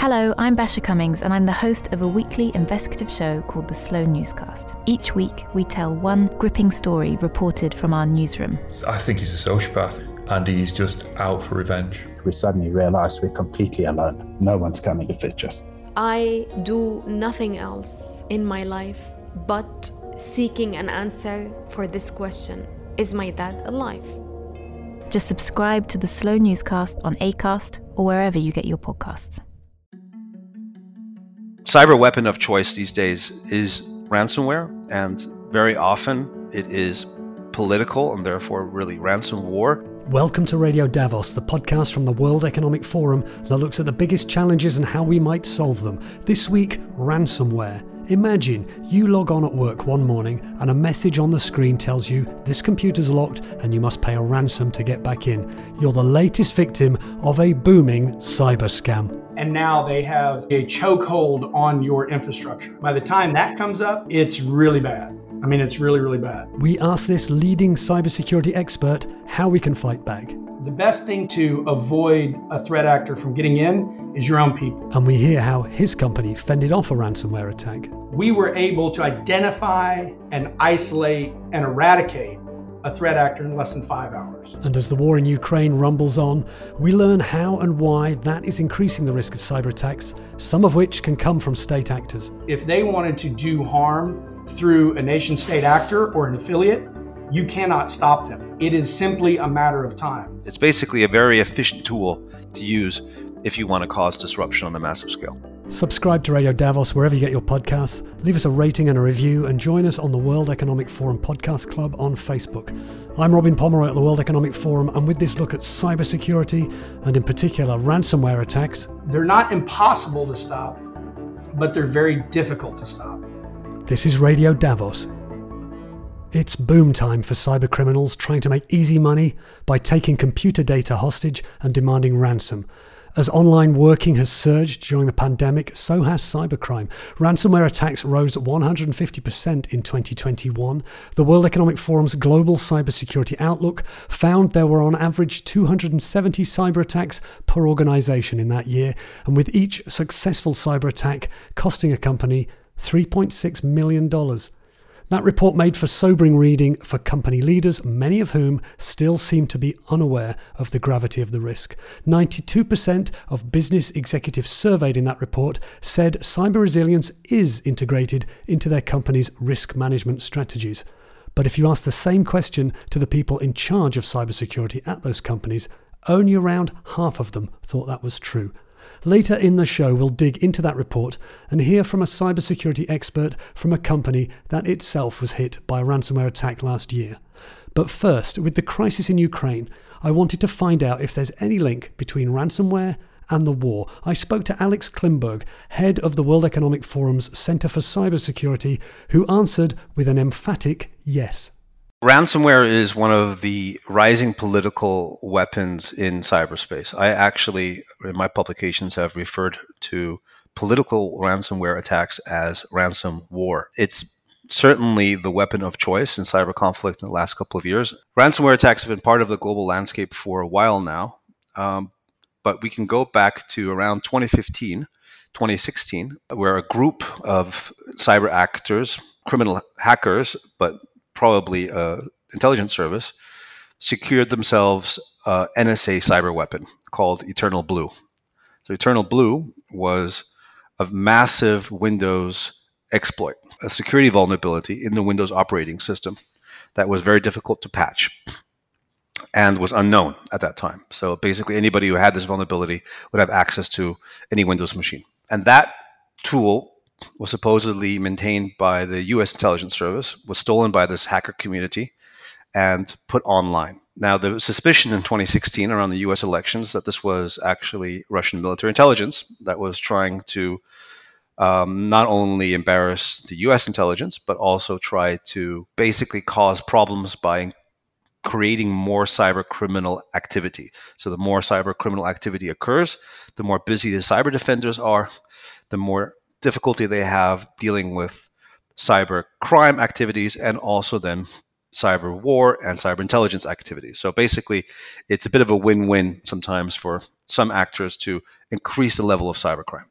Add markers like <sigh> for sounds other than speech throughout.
Hello, I'm Basia Cummings, and I'm the host of a weekly investigative show called The Slow Newscast. Each week, we tell one gripping story reported from our newsroom. I think he's a sociopath and he's just out for revenge. We suddenly realised we're completely alone. No one's coming to fetch us. I do nothing else in my life but seeking an answer for this question Is my dad alive? Just subscribe to the Slow Newscast on ACAST or wherever you get your podcasts. Cyber weapon of choice these days is ransomware, and very often it is political and therefore really ransom war. Welcome to Radio Davos, the podcast from the World Economic Forum that looks at the biggest challenges and how we might solve them. This week, ransomware. Imagine you log on at work one morning and a message on the screen tells you this computer's locked and you must pay a ransom to get back in. You're the latest victim of a booming cyber scam. And now they have a chokehold on your infrastructure. By the time that comes up, it's really bad. I mean, it's really, really bad. We asked this leading cybersecurity expert how we can fight back. The best thing to avoid a threat actor from getting in is your own people. And we hear how his company fended off a ransomware attack. We were able to identify and isolate and eradicate a threat actor in less than five hours. And as the war in Ukraine rumbles on, we learn how and why that is increasing the risk of cyber attacks, some of which can come from state actors. If they wanted to do harm through a nation state actor or an affiliate, you cannot stop them. It is simply a matter of time. It's basically a very efficient tool to use if you want to cause disruption on a massive scale. Subscribe to Radio Davos wherever you get your podcasts, leave us a rating and a review, and join us on the World Economic Forum Podcast Club on Facebook. I'm Robin Pomeroy at the World Economic Forum, and with this look at cybersecurity and, in particular, ransomware attacks, they're not impossible to stop, but they're very difficult to stop. This is Radio Davos. It's boom time for cybercriminals trying to make easy money by taking computer data hostage and demanding ransom. As online working has surged during the pandemic, so has cybercrime. Ransomware attacks rose 150% in 2021. The World Economic Forum's Global Cybersecurity Outlook found there were on average 270 cyber attacks per organization in that year, and with each successful cyber attack costing a company $3.6 million. That report made for sobering reading for company leaders, many of whom still seem to be unaware of the gravity of the risk. 92% of business executives surveyed in that report said cyber resilience is integrated into their company's risk management strategies. But if you ask the same question to the people in charge of cybersecurity at those companies, only around half of them thought that was true. Later in the show, we'll dig into that report and hear from a cybersecurity expert from a company that itself was hit by a ransomware attack last year. But first, with the crisis in Ukraine, I wanted to find out if there's any link between ransomware and the war. I spoke to Alex Klimburg, head of the World Economic Forum's Center for Cybersecurity, who answered with an emphatic yes. Ransomware is one of the rising political weapons in cyberspace. I actually, in my publications, have referred to political ransomware attacks as ransom war. It's certainly the weapon of choice in cyber conflict in the last couple of years. Ransomware attacks have been part of the global landscape for a while now, um, but we can go back to around 2015. 2016, where a group of cyber actors, criminal hackers, but probably a intelligence service, secured themselves uh, a NSA cyber weapon called Eternal Blue. So Eternal Blue was a massive Windows exploit, a security vulnerability in the Windows operating system that was very difficult to patch and was unknown at that time. So basically, anybody who had this vulnerability would have access to any Windows machine. And that tool was supposedly maintained by the US intelligence service, was stolen by this hacker community, and put online. Now, the suspicion in 2016 around the US elections that this was actually Russian military intelligence that was trying to um, not only embarrass the US intelligence, but also try to basically cause problems by creating more cyber criminal activity. So, the more cyber criminal activity occurs, the more busy the cyber defenders are, the more difficulty they have dealing with cyber crime activities and also then cyber war and cyber intelligence activities. So basically, it's a bit of a win win sometimes for some actors to increase the level of cyber crime.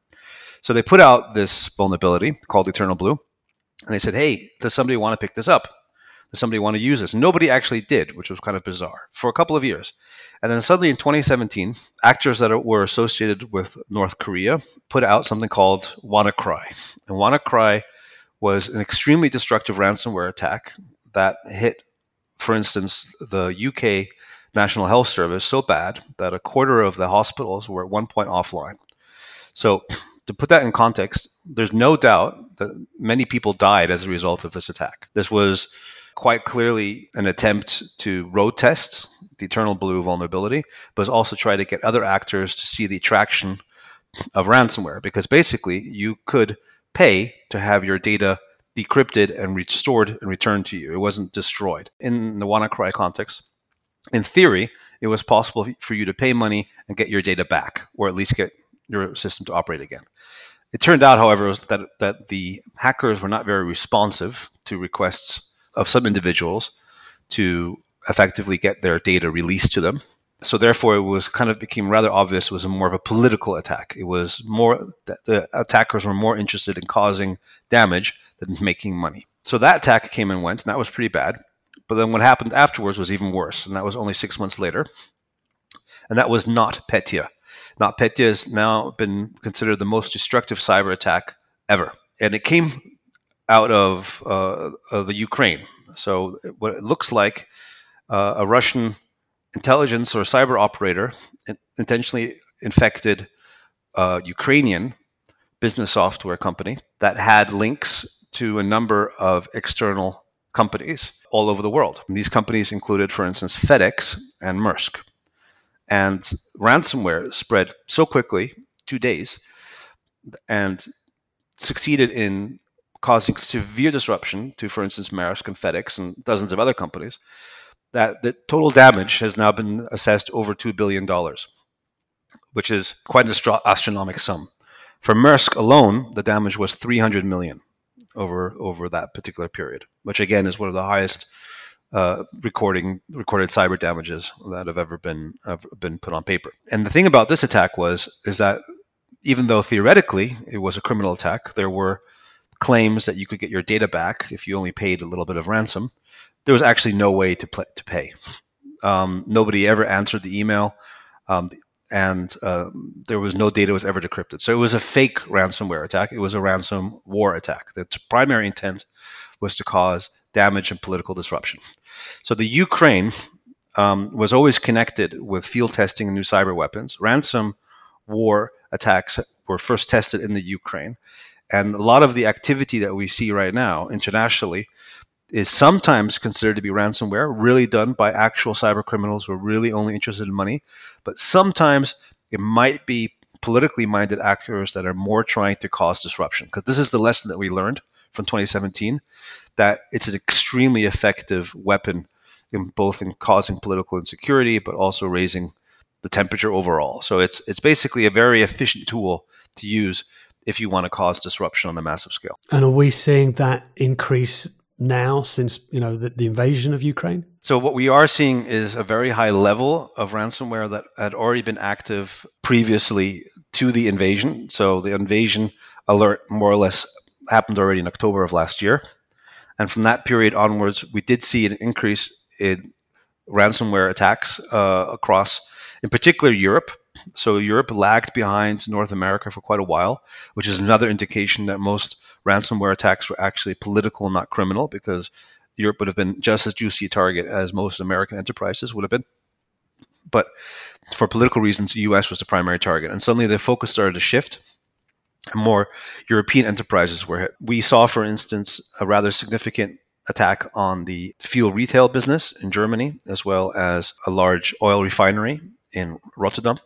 So they put out this vulnerability called Eternal Blue, and they said, hey, does somebody want to pick this up? Does somebody want to use this? Nobody actually did, which was kind of bizarre for a couple of years. And then suddenly in 2017, actors that were associated with North Korea put out something called WannaCry. And WannaCry was an extremely destructive ransomware attack that hit, for instance, the UK National Health Service so bad that a quarter of the hospitals were at one point offline. So, to put that in context, there's no doubt that many people died as a result of this attack. This was quite clearly an attempt to road test the Eternal Blue vulnerability, but also try to get other actors to see the attraction of ransomware because basically you could pay to have your data decrypted and restored and returned to you. It wasn't destroyed. In the WannaCry context, in theory, it was possible for you to pay money and get your data back, or at least get your system to operate again. It turned out, however, that, that the hackers were not very responsive to requests of some individuals to effectively get their data released to them. So therefore, it was kind of became rather obvious it was more of a political attack. It was more the attackers were more interested in causing damage than making money. So that attack came and went, and that was pretty bad. But then what happened afterwards was even worse, and that was only six months later. And that was NotPetya. NotPetya has now been considered the most destructive cyber attack ever. And it came out of, uh, of the Ukraine. So what it looks like uh, a Russian intelligence or cyber operator intentionally infected a Ukrainian business software company that had links to a number of external companies all over the world. And these companies included, for instance, FedEx and Maersk. And ransomware spread so quickly, two days, and succeeded in causing severe disruption to, for instance, Maersk and FedEx and dozens of other companies, that the total damage has now been assessed over $2 billion, which is quite an astro- astronomical sum. For Maersk alone, the damage was 300 million over over that particular period, which again is one of the highest uh, recording recorded cyber damages that have ever been have been put on paper. And the thing about this attack was is that even though theoretically it was a criminal attack, there were claims that you could get your data back if you only paid a little bit of ransom. There was actually no way to play, to pay. Um, nobody ever answered the email, um, and uh, there was no data was ever decrypted. So it was a fake ransomware attack. It was a ransom war attack. The primary intent was to cause damage and political disruption. So the Ukraine um, was always connected with field testing new cyber weapons. Ransom war attacks were first tested in the Ukraine, and a lot of the activity that we see right now internationally is sometimes considered to be ransomware, really done by actual cyber criminals who are really only interested in money. But sometimes it might be politically minded actors that are more trying to cause disruption. Because this is the lesson that we learned from 2017 that it's an extremely effective weapon in both in causing political insecurity, but also raising the temperature overall. So it's it's basically a very efficient tool to use if you want to cause disruption on a massive scale. And are we seeing that increase now since you know the, the, invasion of Ukraine? So what we are seeing is a very high level of ransomware that had already been active previously to the invasion. So the invasion alert more or less happened already in October of last year. And from that period onwards, we did see an increase in ransomware attacks uh, across, in particular, Europe. So Europe lagged behind North America for quite a while, which is another indication that most ransomware attacks were actually political, and not criminal, because Europe would have been just as juicy a target as most American enterprises would have been. But for political reasons, the US was the primary target. And suddenly the focus started to shift. More European enterprises were hit. We saw, for instance, a rather significant attack on the fuel retail business in Germany, as well as a large oil refinery in Rotterdam.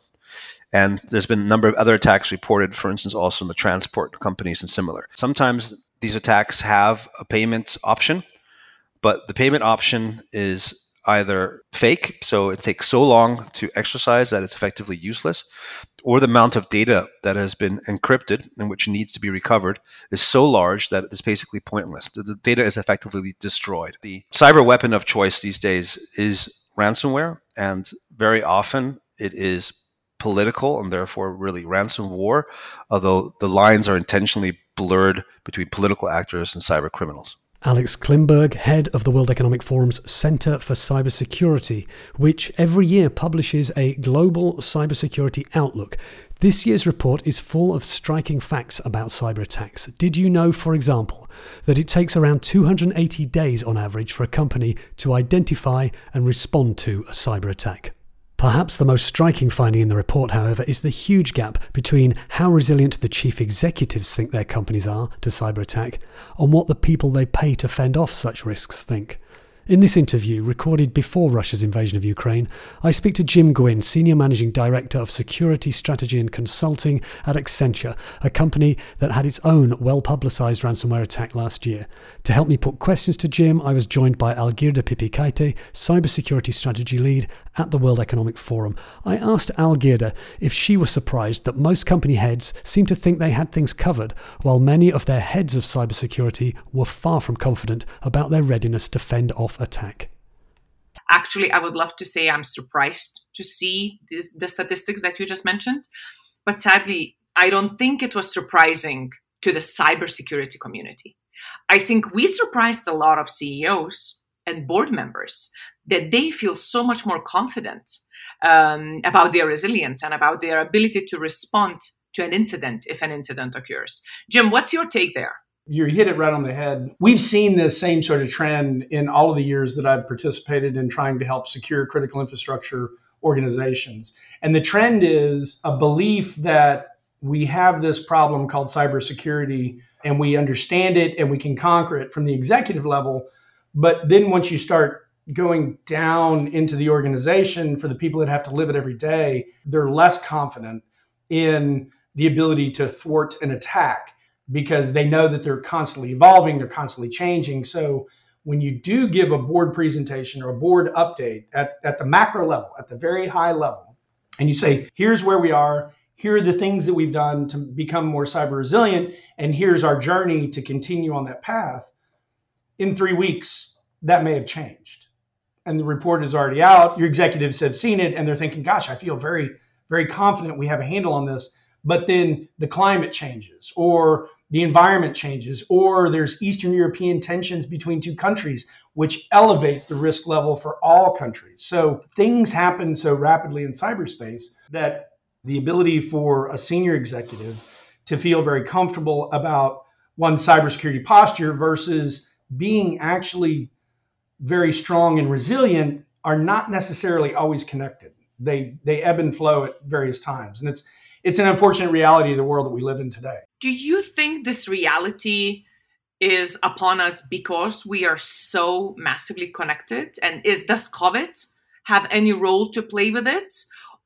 And there's been a number of other attacks reported, for instance, also in the transport companies and similar. Sometimes these attacks have a payment option, but the payment option is either fake, so it takes so long to exercise that it's effectively useless, or the amount of data that has been encrypted and which needs to be recovered is so large that it's basically pointless. The data is effectively destroyed. The cyber weapon of choice these days is ransomware, and very often it is political and therefore really ransom war, although the lines are intentionally blurred between political actors and cyber criminals. Alex Klimburg, head of the World Economic Forum's Center for Cybersecurity, which every year publishes a global cybersecurity outlook. This year's report is full of striking facts about cyber attacks. Did you know, for example, that it takes around 280 days on average for a company to identify and respond to a cyber attack? Perhaps the most striking finding in the report, however, is the huge gap between how resilient the chief executives think their companies are to cyber attack and what the people they pay to fend off such risks think. In this interview, recorded before Russia's invasion of Ukraine, I speak to Jim Guinn, Senior Managing Director of Security Strategy and Consulting at Accenture, a company that had its own well publicised ransomware attack last year. To help me put questions to Jim, I was joined by Algirde Pipikaite, Cybersecurity Strategy Lead at the World Economic Forum. I asked Algirde if she was surprised that most company heads seemed to think they had things covered, while many of their heads of cybersecurity were far from confident about their readiness to fend off attack? Actually, I would love to say I'm surprised to see this, the statistics that you just mentioned. But sadly, I don't think it was surprising to the cybersecurity community. I think we surprised a lot of CEOs and board members that they feel so much more confident um, about their resilience and about their ability to respond to an incident if an incident occurs. Jim, what's your take there? You hit it right on the head. We've seen this same sort of trend in all of the years that I've participated in trying to help secure critical infrastructure organizations. And the trend is a belief that we have this problem called cybersecurity and we understand it and we can conquer it from the executive level. But then once you start going down into the organization for the people that have to live it every day, they're less confident in the ability to thwart an attack because they know that they're constantly evolving, they're constantly changing. So when you do give a board presentation or a board update at, at the macro level, at the very high level, and you say, here's where we are, here are the things that we've done to become more cyber resilient, and here's our journey to continue on that path, in three weeks, that may have changed. And the report is already out. Your executives have seen it and they're thinking, gosh, I feel very, very confident we have a handle on this but then the climate changes or the environment changes or there's eastern european tensions between two countries which elevate the risk level for all countries. So things happen so rapidly in cyberspace that the ability for a senior executive to feel very comfortable about one cybersecurity posture versus being actually very strong and resilient are not necessarily always connected. They they ebb and flow at various times. And it's it's an unfortunate reality of the world that we live in today. Do you think this reality is upon us because we are so massively connected? And is does COVID have any role to play with it?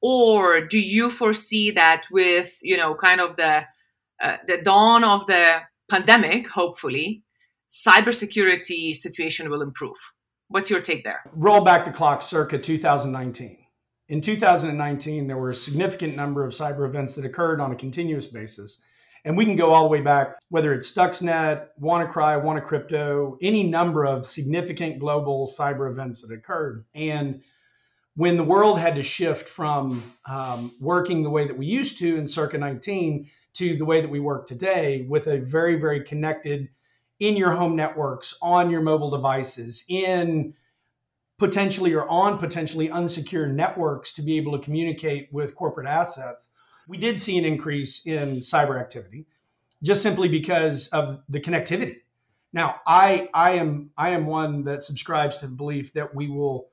Or do you foresee that with, you know, kind of the uh, the dawn of the pandemic, hopefully, cybersecurity situation will improve? What's your take there? Roll back the clock circa 2019 in 2019, there were a significant number of cyber events that occurred on a continuous basis. And we can go all the way back, whether it's Stuxnet, WannaCry, WannaCrypto, any number of significant global cyber events that occurred. And when the world had to shift from um, working the way that we used to in circa 19 to the way that we work today with a very, very connected in your home networks, on your mobile devices, in potentially or on potentially unsecure networks to be able to communicate with corporate assets, we did see an increase in cyber activity just simply because of the connectivity. Now, I I am I am one that subscribes to the belief that we will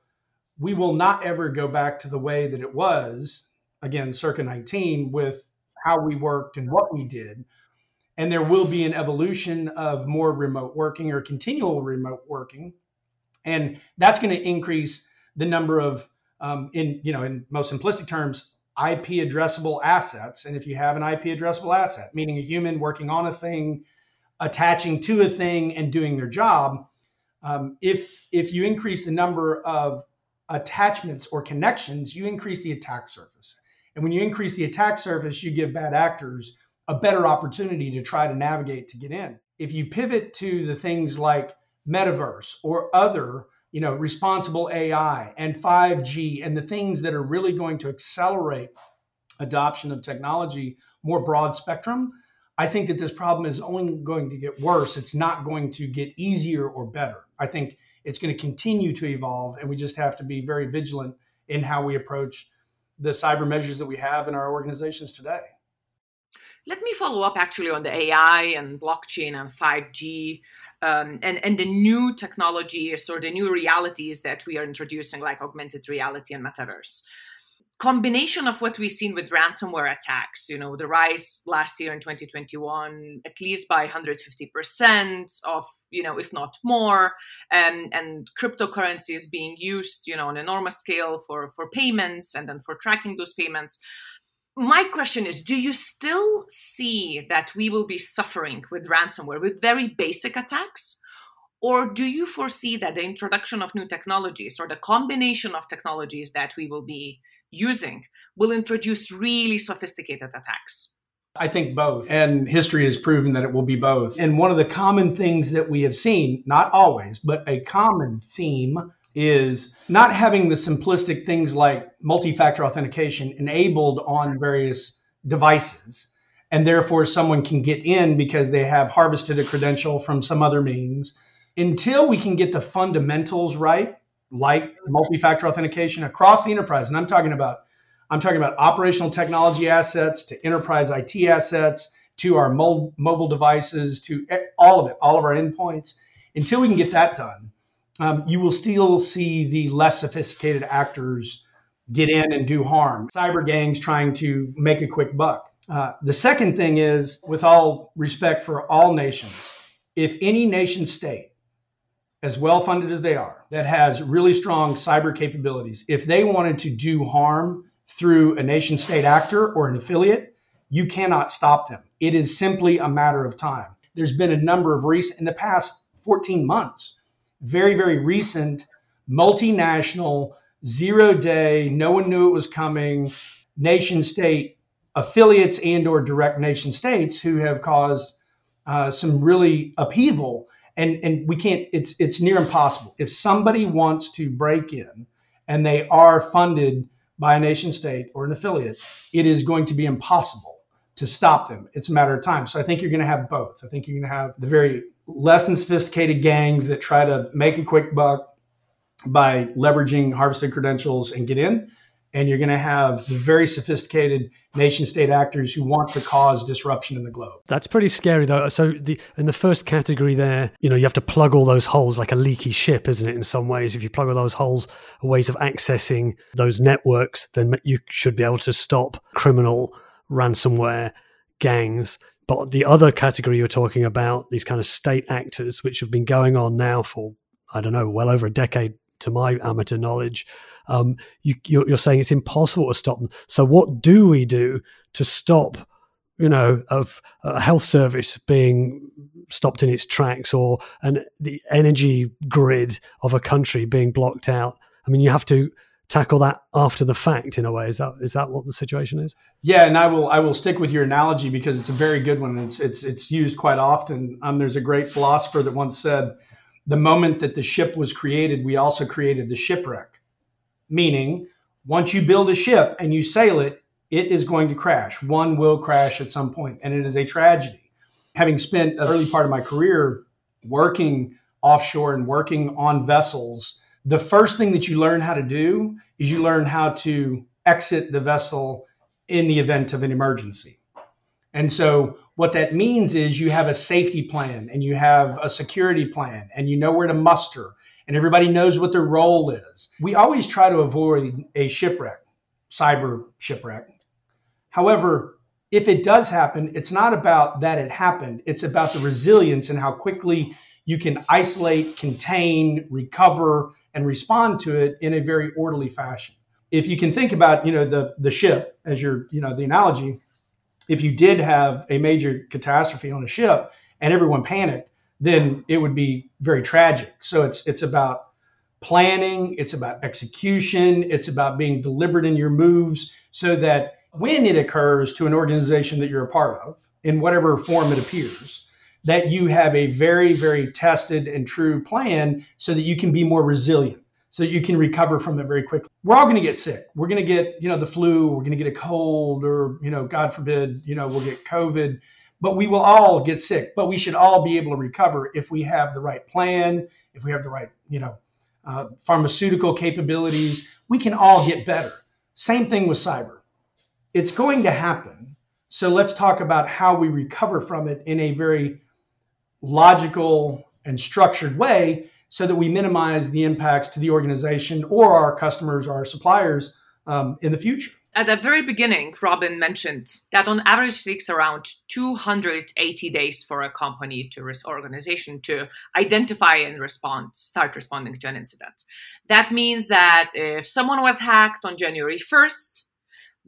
we will not ever go back to the way that it was again circa 19 with how we worked and what we did and there will be an evolution of more remote working or continual remote working and that's going to increase the number of um, in you know in most simplistic terms ip addressable assets and if you have an ip addressable asset meaning a human working on a thing attaching to a thing and doing their job um, if if you increase the number of attachments or connections, you increase the attack surface. And when you increase the attack surface, you give bad actors a better opportunity to try to navigate to get in. If you pivot to the things like metaverse or other, you know, responsible AI and 5G and the things that are really going to accelerate adoption of technology more broad spectrum, I think that this problem is only going to get worse. It's not going to get easier or better. I think it's going to continue to evolve, and we just have to be very vigilant in how we approach the cyber measures that we have in our organizations today. Let me follow up actually on the AI and blockchain and 5G. Um, and, and the new technologies or the new realities that we are introducing, like augmented reality and metaverse combination of what we've seen with ransomware attacks, you know, the rise last year in 2021, at least by 150% of, you know, if not more, and, and cryptocurrencies being used, you know, on an enormous scale for, for payments and then for tracking those payments. My question is Do you still see that we will be suffering with ransomware, with very basic attacks? Or do you foresee that the introduction of new technologies or the combination of technologies that we will be using will introduce really sophisticated attacks? I think both. And history has proven that it will be both. And one of the common things that we have seen, not always, but a common theme is not having the simplistic things like multi factor authentication enabled on various devices. And therefore, someone can get in because they have harvested a credential from some other means. Until we can get the fundamentals right, like multi-factor authentication across the enterprise. And I'm talking about I'm talking about operational technology assets to enterprise IT assets to our mo- mobile devices to all of it, all of our endpoints. Until we can get that done, um, you will still see the less sophisticated actors get in and do harm. Cyber gangs trying to make a quick buck. Uh, the second thing is, with all respect for all nations, if any nation state as well funded as they are, that has really strong cyber capabilities, if they wanted to do harm through a nation state actor or an affiliate, you cannot stop them. It is simply a matter of time. There's been a number of recent, in the past 14 months, very, very recent multinational, zero day, no one knew it was coming, nation state affiliates and or direct nation states who have caused uh, some really upheaval. And and we can't it's it's near impossible. If somebody wants to break in and they are funded by a nation state or an affiliate it is going to be impossible to stop them. It's a matter of time. So i think you're going to have both. I think you're going to have the very less than sophisticated gangs that try to make a quick buck by leveraging harvested credentials and get in and you're going to have very sophisticated nation state actors who want to cause disruption in the globe. That's pretty scary though. So the in the first category there, you know, you have to plug all those holes like a leaky ship, isn't it in some ways? If you plug all those holes, ways of accessing those networks, then you should be able to stop criminal ransomware gangs. But the other category you're talking about, these kind of state actors, which have been going on now for, I don't know, well over a decade to my amateur knowledge, um, you, you're, you're saying it's impossible to stop them. So what do we do to stop, you know, a health service being stopped in its tracks or an the energy grid of a country being blocked out? I mean, you have to tackle that after the fact in a way. Is that is that what the situation is? Yeah and i will i will stick with your analogy because it's a very good one. It's it's it's used quite often. Um, there's a great philosopher that once said the moment that the ship was created we also created the shipwreck. Meaning once you build a ship and you sail it, it is going to crash. One will crash at some point, and it is a tragedy. Having spent an early part of my career working offshore and working on vessels, the first thing that you learn how to do is you learn how to exit the vessel in the event of an emergency. And so, what that means is you have a safety plan and you have a security plan and you know where to muster and everybody knows what their role is. We always try to avoid a shipwreck, cyber shipwreck. However, if it does happen, it's not about that it happened, it's about the resilience and how quickly you can isolate, contain, recover, and respond to it in a very orderly fashion. If you can think about, you know, the the ship as your, you know, the analogy, if you did have a major catastrophe on a ship and everyone panicked, then it would be very tragic. So it's it's about planning, it's about execution, it's about being deliberate in your moves so that when it occurs to an organization that you're a part of, in whatever form it appears, that you have a very, very tested and true plan so that you can be more resilient, so you can recover from it very quickly. We're all going to get sick. We're going to get, you know, the flu, we're going to get a cold, or, you know, God forbid, you know, we'll get COVID, but we will all get sick. But we should all be able to recover if we have the right plan, if we have the right, you know, uh, pharmaceutical capabilities. We can all get better. Same thing with cyber. It's going to happen. So let's talk about how we recover from it in a very logical and structured way so that we minimize the impacts to the organization or our customers, our suppliers um, in the future. At the very beginning, Robin mentioned that on average it takes around 280 days for a company to risk organization to identify and respond, start responding to an incident. That means that if someone was hacked on January 1st,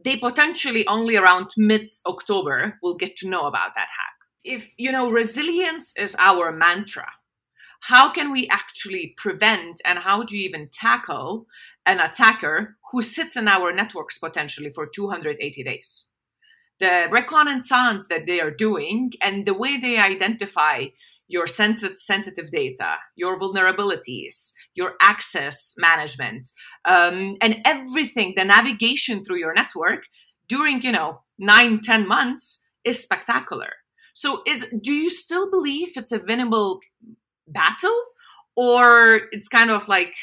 they potentially only around mid October will get to know about that hack. If, you know, resilience is our mantra, how can we actually prevent and how do you even tackle an attacker who sits in our networks potentially for 280 days? The reconnaissance that they are doing and the way they identify your sensitive, data, your vulnerabilities, your access management, um, and everything, the navigation through your network during, you know, nine, ten months is spectacular. So is do you still believe it's a winnable battle? Or it's kind of like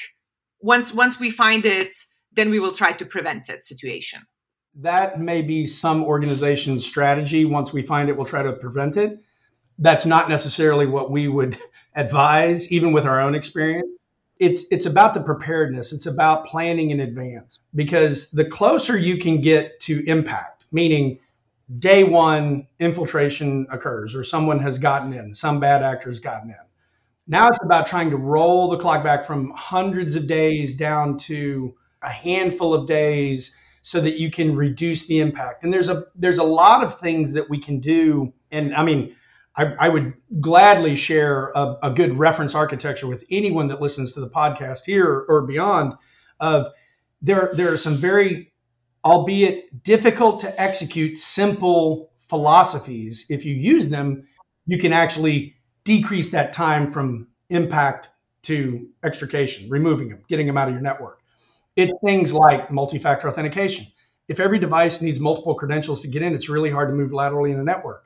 once once we find it, then we will try to prevent it situation. That may be some organization's strategy. Once we find it, we'll try to prevent it that's not necessarily what we would <laughs> advise, even with our own experience. It's it's about the preparedness. It's about planning in advance because the closer you can get to impact, meaning day one infiltration occurs or someone has gotten in, some bad actor has gotten in. Now it's about trying to roll the clock back from hundreds of days down to a handful of days so that you can reduce the impact. And there's a there's a lot of things that we can do. And I mean, I, I would gladly share a, a, good reference architecture with anyone that listens to the podcast here or beyond. Of there, there are some very, albeit difficult to execute, simple philosophies. If you use them, you can actually decrease that time from impact to extrication, removing them, getting them out of your network. It's things like multi-factor authentication. If every device needs multiple credentials to get in, it's really hard to move laterally in a network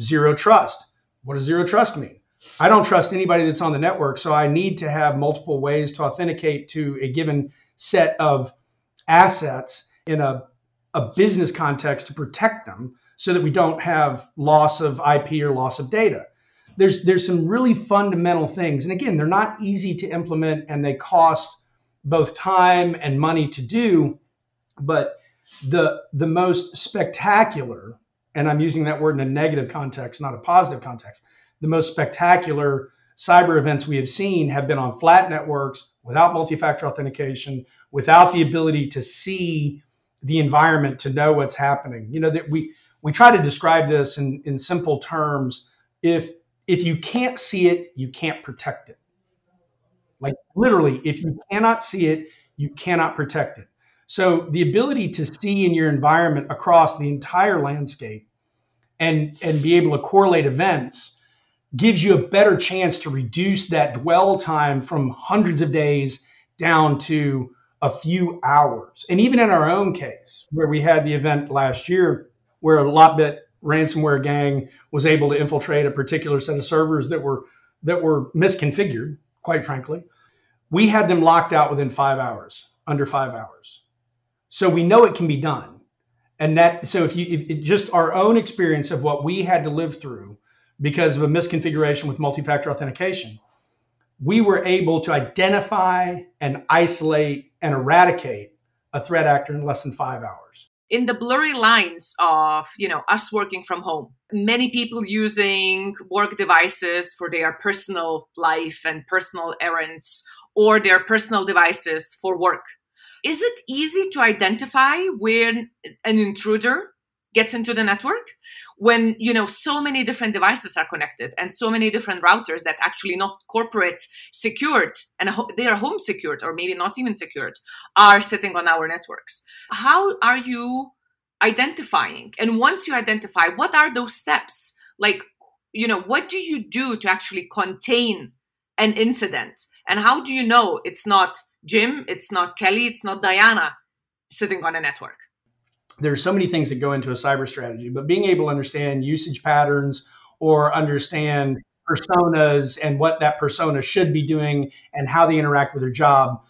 zero trust. What does zero trust mean? I don't trust anybody that's on the network, so I need to have multiple ways to authenticate to a given set of assets in a, a business context to protect them so that we don't have loss of IP or loss of data. There's there's some really fundamental things. And again, they're not easy to implement and they cost both time and money to do, but the the most spectacular and I'm using that word in a negative context, not a positive context, the most spectacular cyber events we have seen have been on flat networks without multi factor authentication, without the ability to see the environment to know what's happening. You know, that we, we try to describe this in, in simple terms. If, if you can't see it, you can't protect it. Like literally, if you cannot see it, you cannot protect it. So the ability to see in your environment across the entire landscape and, and be able to correlate events gives you a better chance to reduce that dwell time from hundreds of days down to a few hours. And even in our own case, where we had the event last year, where a LockBit ransomware gang was able to infiltrate a particular set of servers that were that were misconfigured, quite frankly, we had them locked out within five hours, under five hours. So we know it can be done. And that, so if you, if just our own experience of what we had to live through because of a misconfiguration with multi factor authentication, we were able to identify and isolate and eradicate a threat actor in less than five hours in the blurry lines of you know us working from home many people using work devices for their personal life and personal errands or their personal devices for work is it easy to identify when an intruder gets into the network? When you know so many different devices are connected and so many different routers that actually not corporate secured and they are home secured or maybe not even secured are sitting on our networks. How are you identifying? And once you identify what are those steps? Like you know what do you do to actually contain an incident? And how do you know it's not jim it's not kelly it's not diana sitting on a network there's so many things that go into a cyber strategy, but being able to understand usage patterns or understand personas and what that persona should be doing and how they interact with their job,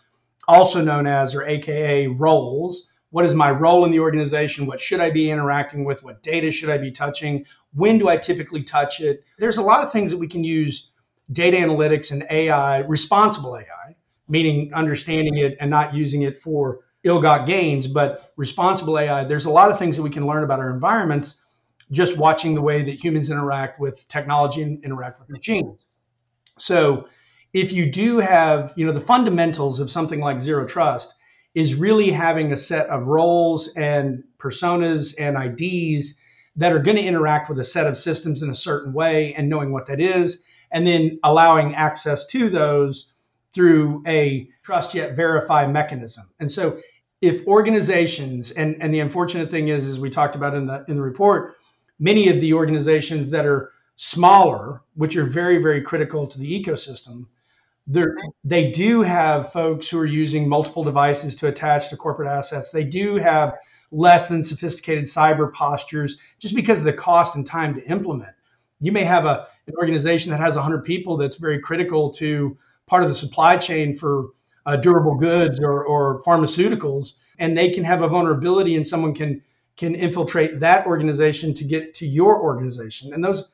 also known as or AKA roles. What is my role in the organization? What should I be interacting with? What data should I be touching? When do I typically touch it? There's a lot of things that we can use data analytics and AI, responsible AI, meaning understanding it and not using it for ill-got gains, but responsible AI, there's a lot of things that we can learn about our environments just watching the way that humans interact with technology and interact with machines. So if you do have, you know, the fundamentals of something like zero trust is really having a set of roles and personas and IDs that are going to interact with a set of systems in a certain way and knowing what that is, and then allowing access to those through a trust yet verify mechanism. And so if organizations and and the unfortunate thing is as we talked about in the in the report many of the organizations that are smaller which are very very critical to the ecosystem they do have folks who are using multiple devices to attach to corporate assets. They do have less than sophisticated cyber postures just because of the cost and time to implement. You may have a, an organization that has 100 people that's very critical to part of the supply chain for uh, durable goods or, or pharmaceuticals, and they can have a vulnerability, and someone can can infiltrate that organization to get to your organization. And those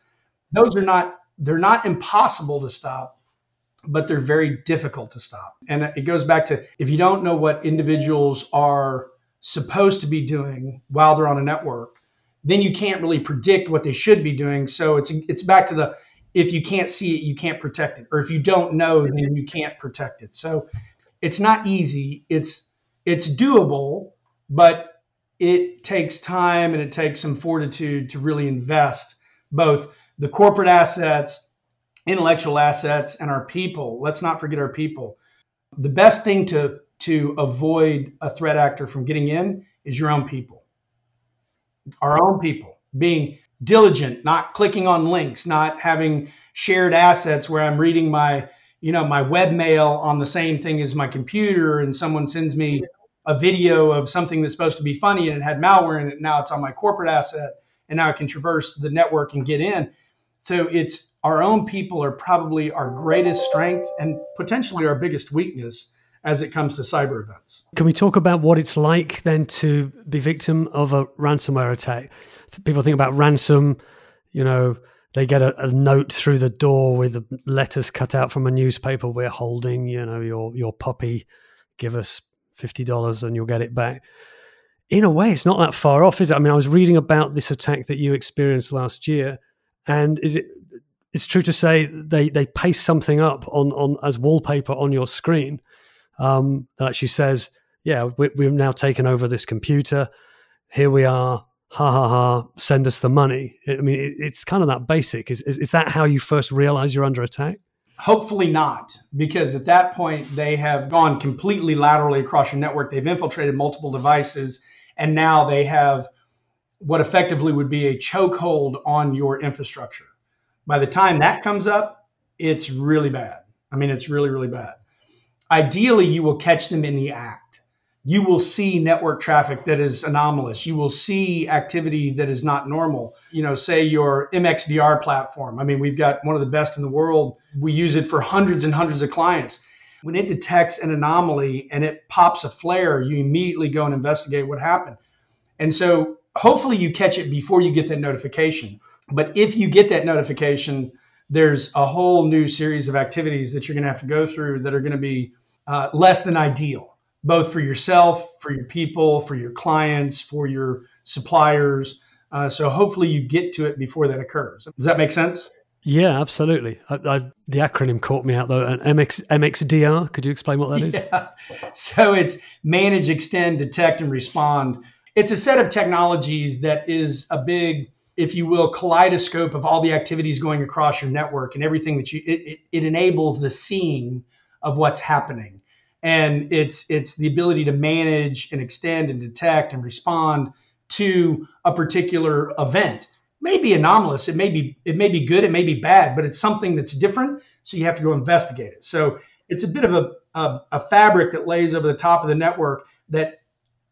those are not they're not impossible to stop, but they're very difficult to stop. And it goes back to if you don't know what individuals are supposed to be doing while they're on a network, then you can't really predict what they should be doing. So it's it's back to the if you can't see it, you can't protect it, or if you don't know, then you can't protect it. So it's not easy. It's it's doable, but it takes time and it takes some fortitude to really invest both the corporate assets, intellectual assets, and our people. Let's not forget our people. The best thing to to avoid a threat actor from getting in is your own people. Our own people being diligent, not clicking on links, not having shared assets where I'm reading my you know my webmail on the same thing as my computer and someone sends me a video of something that's supposed to be funny and it had malware in it now it's on my corporate asset and now i can traverse the network and get in so it's our own people are probably our greatest strength and potentially our biggest weakness as it comes to cyber events. Can we talk about what it's like then to be victim of a ransomware attack? People think about ransom, you know, they get a, a, note through the door with letters cut out from a newspaper we're holding you know your your puppy. Give us $50 and you'll get it back. In a way it's not that far off is it? I mean i was reading about this attack that you experienced last year and is it it's true to say they they paste something up on on as wallpaper on your screen um, that actually says yeah we, we've now taken over this computer. Here we are ha ha ha, send us the money. I mean, it, it's kind of that basic. Is, is, is that how you first realize you're under attack? Hopefully not, because at that point they have gone completely laterally across your network. They've infiltrated multiple devices, and now they have what effectively would be a chokehold on your infrastructure. By the time that comes up, it's really bad. I mean, it's really, really bad. Ideally, you will catch them in the act you will see network traffic that is anomalous. You will see activity that is not normal. You know, say your MXDR platform. I mean, we've got one of the best in the world. We use it for hundreds and hundreds of clients. When it detects an anomaly and it pops a flare, you immediately go and investigate what happened. And so hopefully you catch it before you get that notification. But if you get that notification, there's a whole new series of activities that you're going to have to go through that are going to be uh, less than ideal both for yourself, for your people, for your clients, for your suppliers. Uh, so hopefully you get to it before that occurs. Does that make sense? Yeah, absolutely. I, I, the acronym caught me out though. An MX, MXDR. Could you explain what that is? <laughs> Yeah. So it's manage, extend, detect, and respond. It's a set of technologies that is a big if you will, kaleidoscope of all the activities going across your network and everything that you it, it, it enables the seeing of what's happening. And it's it's the ability to manage and extend and detect and respond to a particular event. May be anomalous, it may be it may be good, it may be bad, but it's something that's different. So you have to go investigate it. So it's a bit of a, a, a fabric that lays over the top of the network that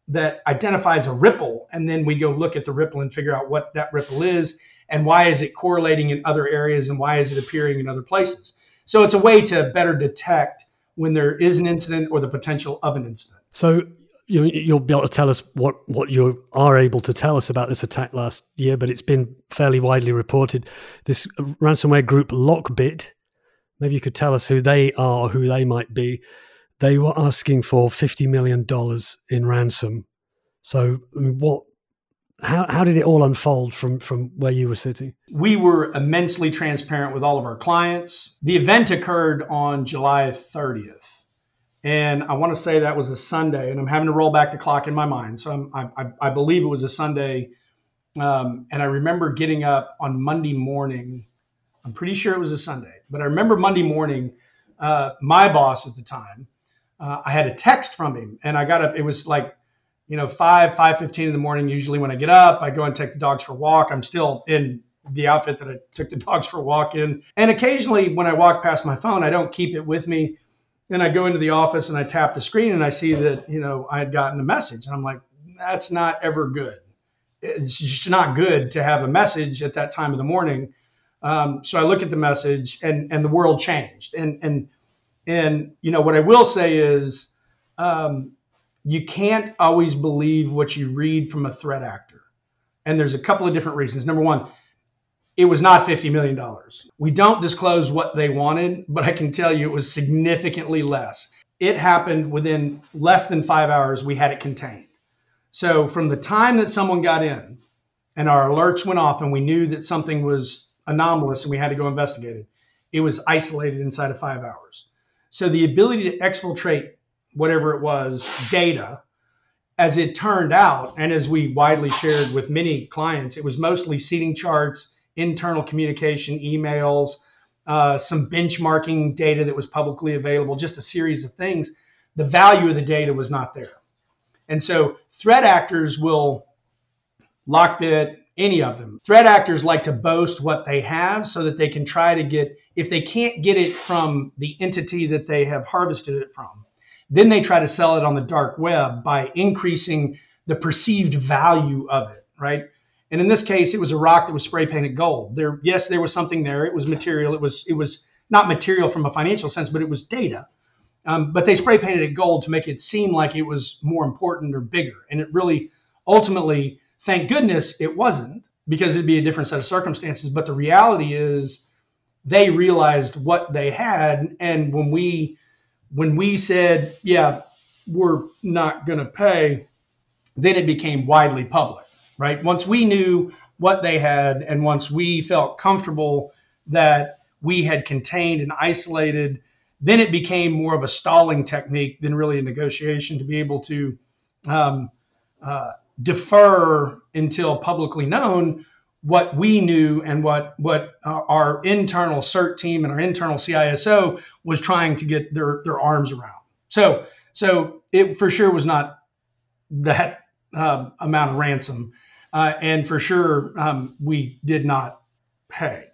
that identifies a ripple and then we go look at the ripple and figure out what that ripple is and why is it correlating in other areas and why is it appearing in other places so it's a way to better detect when there is an incident or the potential of an incident. So you you'll be able to tell us what what you are able to tell us about this attack last year but it's been fairly widely reported. This ransomware group LockBit maybe you could tell us who they are who they might be. They were asking for $50 million in ransom. So, what, how, how did it all unfold from, from where you were sitting? We were immensely transparent with all of our clients. The event occurred on July 30th. And I want to say that was a Sunday, and I'm having to roll back the clock in my mind. So I, I, I believe it was a Sunday. Um, and I remember getting up on Monday morning. I'm pretty sure it was a Sunday, but I remember Monday morning, uh, my boss at the time, uh, I had a text from him, and I got up. It was like, you know, five five fifteen in the morning. Usually, when I get up, I go and take the dogs for a walk. I'm still in the outfit that I took the <laughs> dogs for a walk in, and occasionally, when I walk past my phone, I don't keep it with me. And I go into the office and I tap the screen and I see that you know I had gotten a message, and I'm like, that's not ever good. It's just not good to have a message at that time of the morning. Um, so I look at the message, and and the world changed, and and and you know what I will say is, um, you can't always believe what you read from a threat actor, and there's a couple of different reasons. Number one, it was not $50 million. We don't disclose what they wanted, but I can tell you it was significantly less. It happened within less than five hours, we had it contained. So from the time that someone got in and our alerts went off and we knew that something was anomalous and we had to go investigate it, it was isolated inside of five hours. So the ability to exfiltrate whatever it was data, as it turned out, and as we widely shared with many clients, it was mostly seating charts, internal communication, emails, uh, some benchmarking data that was publicly available, just a series of things. The value of the data was not there. And so threat actors will LockBit, any of them. Threat actors like to boast what they have so that they can try to get, if they can't get it from the entity that they have harvested it from, then they try to sell it on the dark web by increasing the perceived value of it, right? And in this case, it was a rock that was spray painted gold. There, yes, there was something there. It was material. It was, it was not material from a financial sense, but it was data. Um, but they spray painted it gold to make it seem like it was more important or bigger. And it really ultimately Thank goodness it wasn't because it'd be a different set of circumstances. But the reality is they realized what they had. And when we when we said, yeah, we're not going to pay, then it became widely public, right? Once we knew what they had and once we felt comfortable that we had contained and isolated, then it became more of a stalling technique than really a negotiation to be able to um, uh, defer until publicly known what we knew and what what uh, our internal CERT team and our internal CISO was trying to get their their arms around. So so it for sure was not that uh, amount of ransom, uh, and for sure um, we did not pay.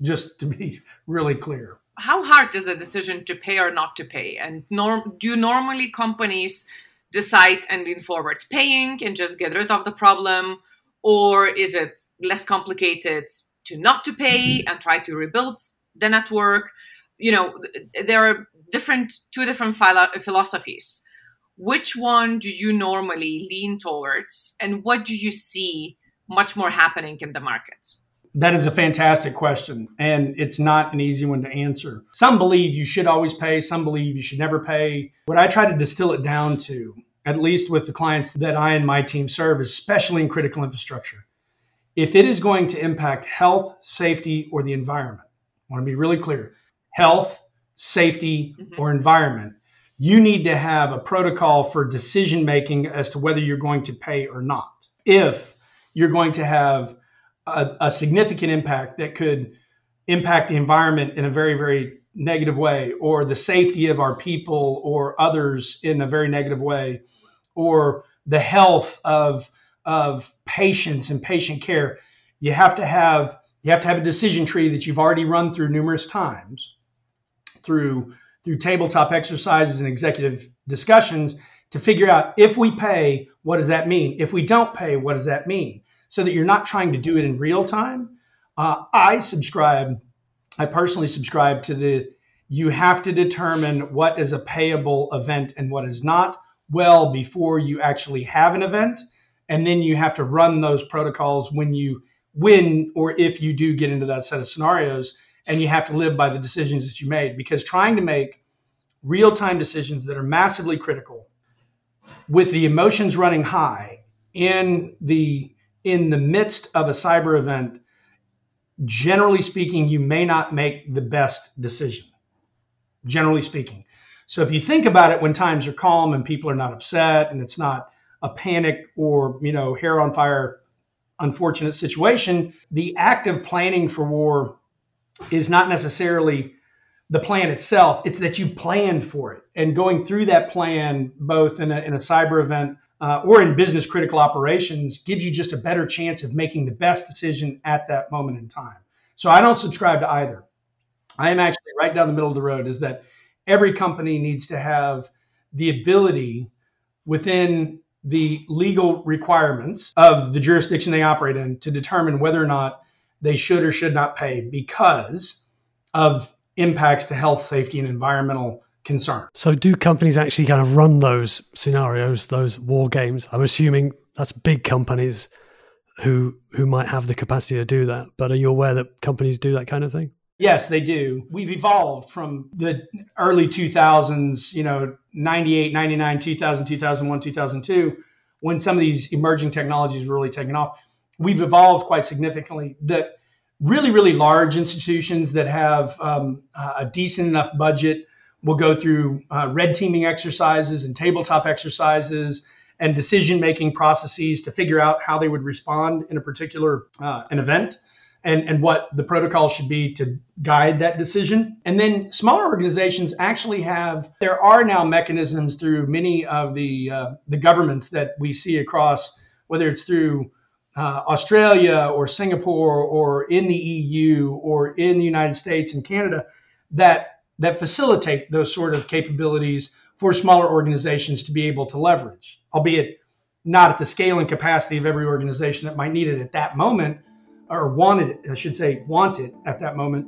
Just to be <laughs> really clear. How hard is the decision to pay or not to pay? And norm, do normally companies decide and lean forwards paying and just get rid of the problem or is it less complicated to not to pay and try to rebuild the network you know there are different two different philo- philosophies which one do you normally lean towards and what do you see much more happening in the market that is a fantastic question, and it's not an easy one to answer. Some believe you should always pay, some believe you should never pay. What I try to distill it down to, at least with the clients that I and my team serve, especially in critical infrastructure, if it is going to impact health, safety, or the environment, I want to be really clear health, safety, mm-hmm. or environment, you need to have a protocol for decision making as to whether you're going to pay or not. If you're going to have a, a significant impact that could impact the environment in a very, very negative way, or the safety of our people or others in a very negative way, or the health of of patients and patient care, you have to have you have to have a decision tree that you've already run through numerous times through through tabletop exercises and executive discussions to figure out if we pay, what does that mean? If we don't pay, what does that mean? So that you're not trying to do it in real time. Uh, I subscribe, I personally subscribe to the you have to determine what is a payable event and what is not well before you actually have an event. And then you have to run those protocols when you when or if you do get into that set of scenarios and you have to live by the decisions that you made because trying to make real-time decisions that are massively critical with the emotions running high in the in the midst of a cyber event generally speaking you may not make the best decision. Generally speaking. So if you think about it when times are calm and people are not upset and it's not a panic or you know hair on fire unfortunate situation the act of planning for war is not necessarily the plan itself. It's that you planned for it. And going through that plan both in a, in a cyber event uh, or in business critical operations gives you just a better chance of making the best decision at that moment in time. So i don't subscribe to either. I am actually right down the middle of the road is that every company needs to have the ability within the legal requirements of the jurisdiction they operate in to determine whether or not they should or should not pay because of impacts to health, safety, and environmental concern. So, do companies actually kind of run those scenarios, those war games? I'm assuming that's big companies who who might have the capacity to do that. But are you aware that companies do that kind of thing? Yes, they do. We've evolved from the early 2000s, you know, 98, 99, 2000, 2001, 2002, when some of these emerging technologies were really taking off. We've evolved quite significantly. that really, really large institutions that have um, a decent enough budget will go through uh, red teaming exercises and tabletop exercises and decision making processes to figure out how they would respond in a particular uh, an event and, and what the protocol should be to guide that decision. And then smaller organizations actually have, there are now mechanisms through many of the, uh, the governments that we see across, whether it's through uh, Australia or Singapore or in the EU or in the United States and Canada that, that facilitate those sort of capabilities for smaller organizations to be able to leverage, albeit not at the scale and capacity of every organization that might need it at that moment or wanted it, I should say, want it at that moment.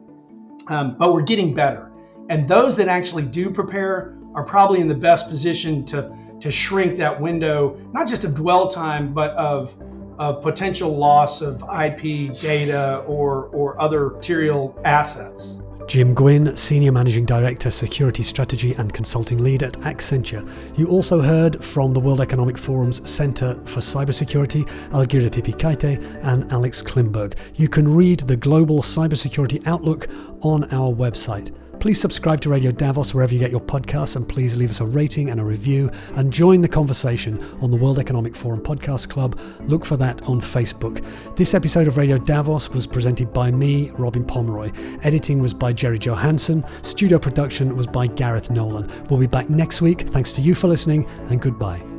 Um, but we're getting better. And those that actually do prepare are probably in the best position to, to shrink that window, not just of dwell time, but of, of potential loss of IP data or, or other material assets. Jim Guinn, Senior Managing Director, Security Strategy and Consulting Lead at Accenture. You also heard from the World Economic Forum's Center for Cybersecurity, Algirde Pipikaite and Alex Klimburg. You can read the Global Cybersecurity Outlook on our website. Please subscribe to Radio Davos wherever you get your podcasts and please leave us a rating and a review and join the conversation on the World Economic Forum Podcast Club. Look for that on Facebook. This episode of Radio Davos was presented by me, Robin Pomeroy. Editing was by Jerry Johansson. Studio production was by Gareth Nolan. We'll be back next week. Thanks to you for listening and goodbye.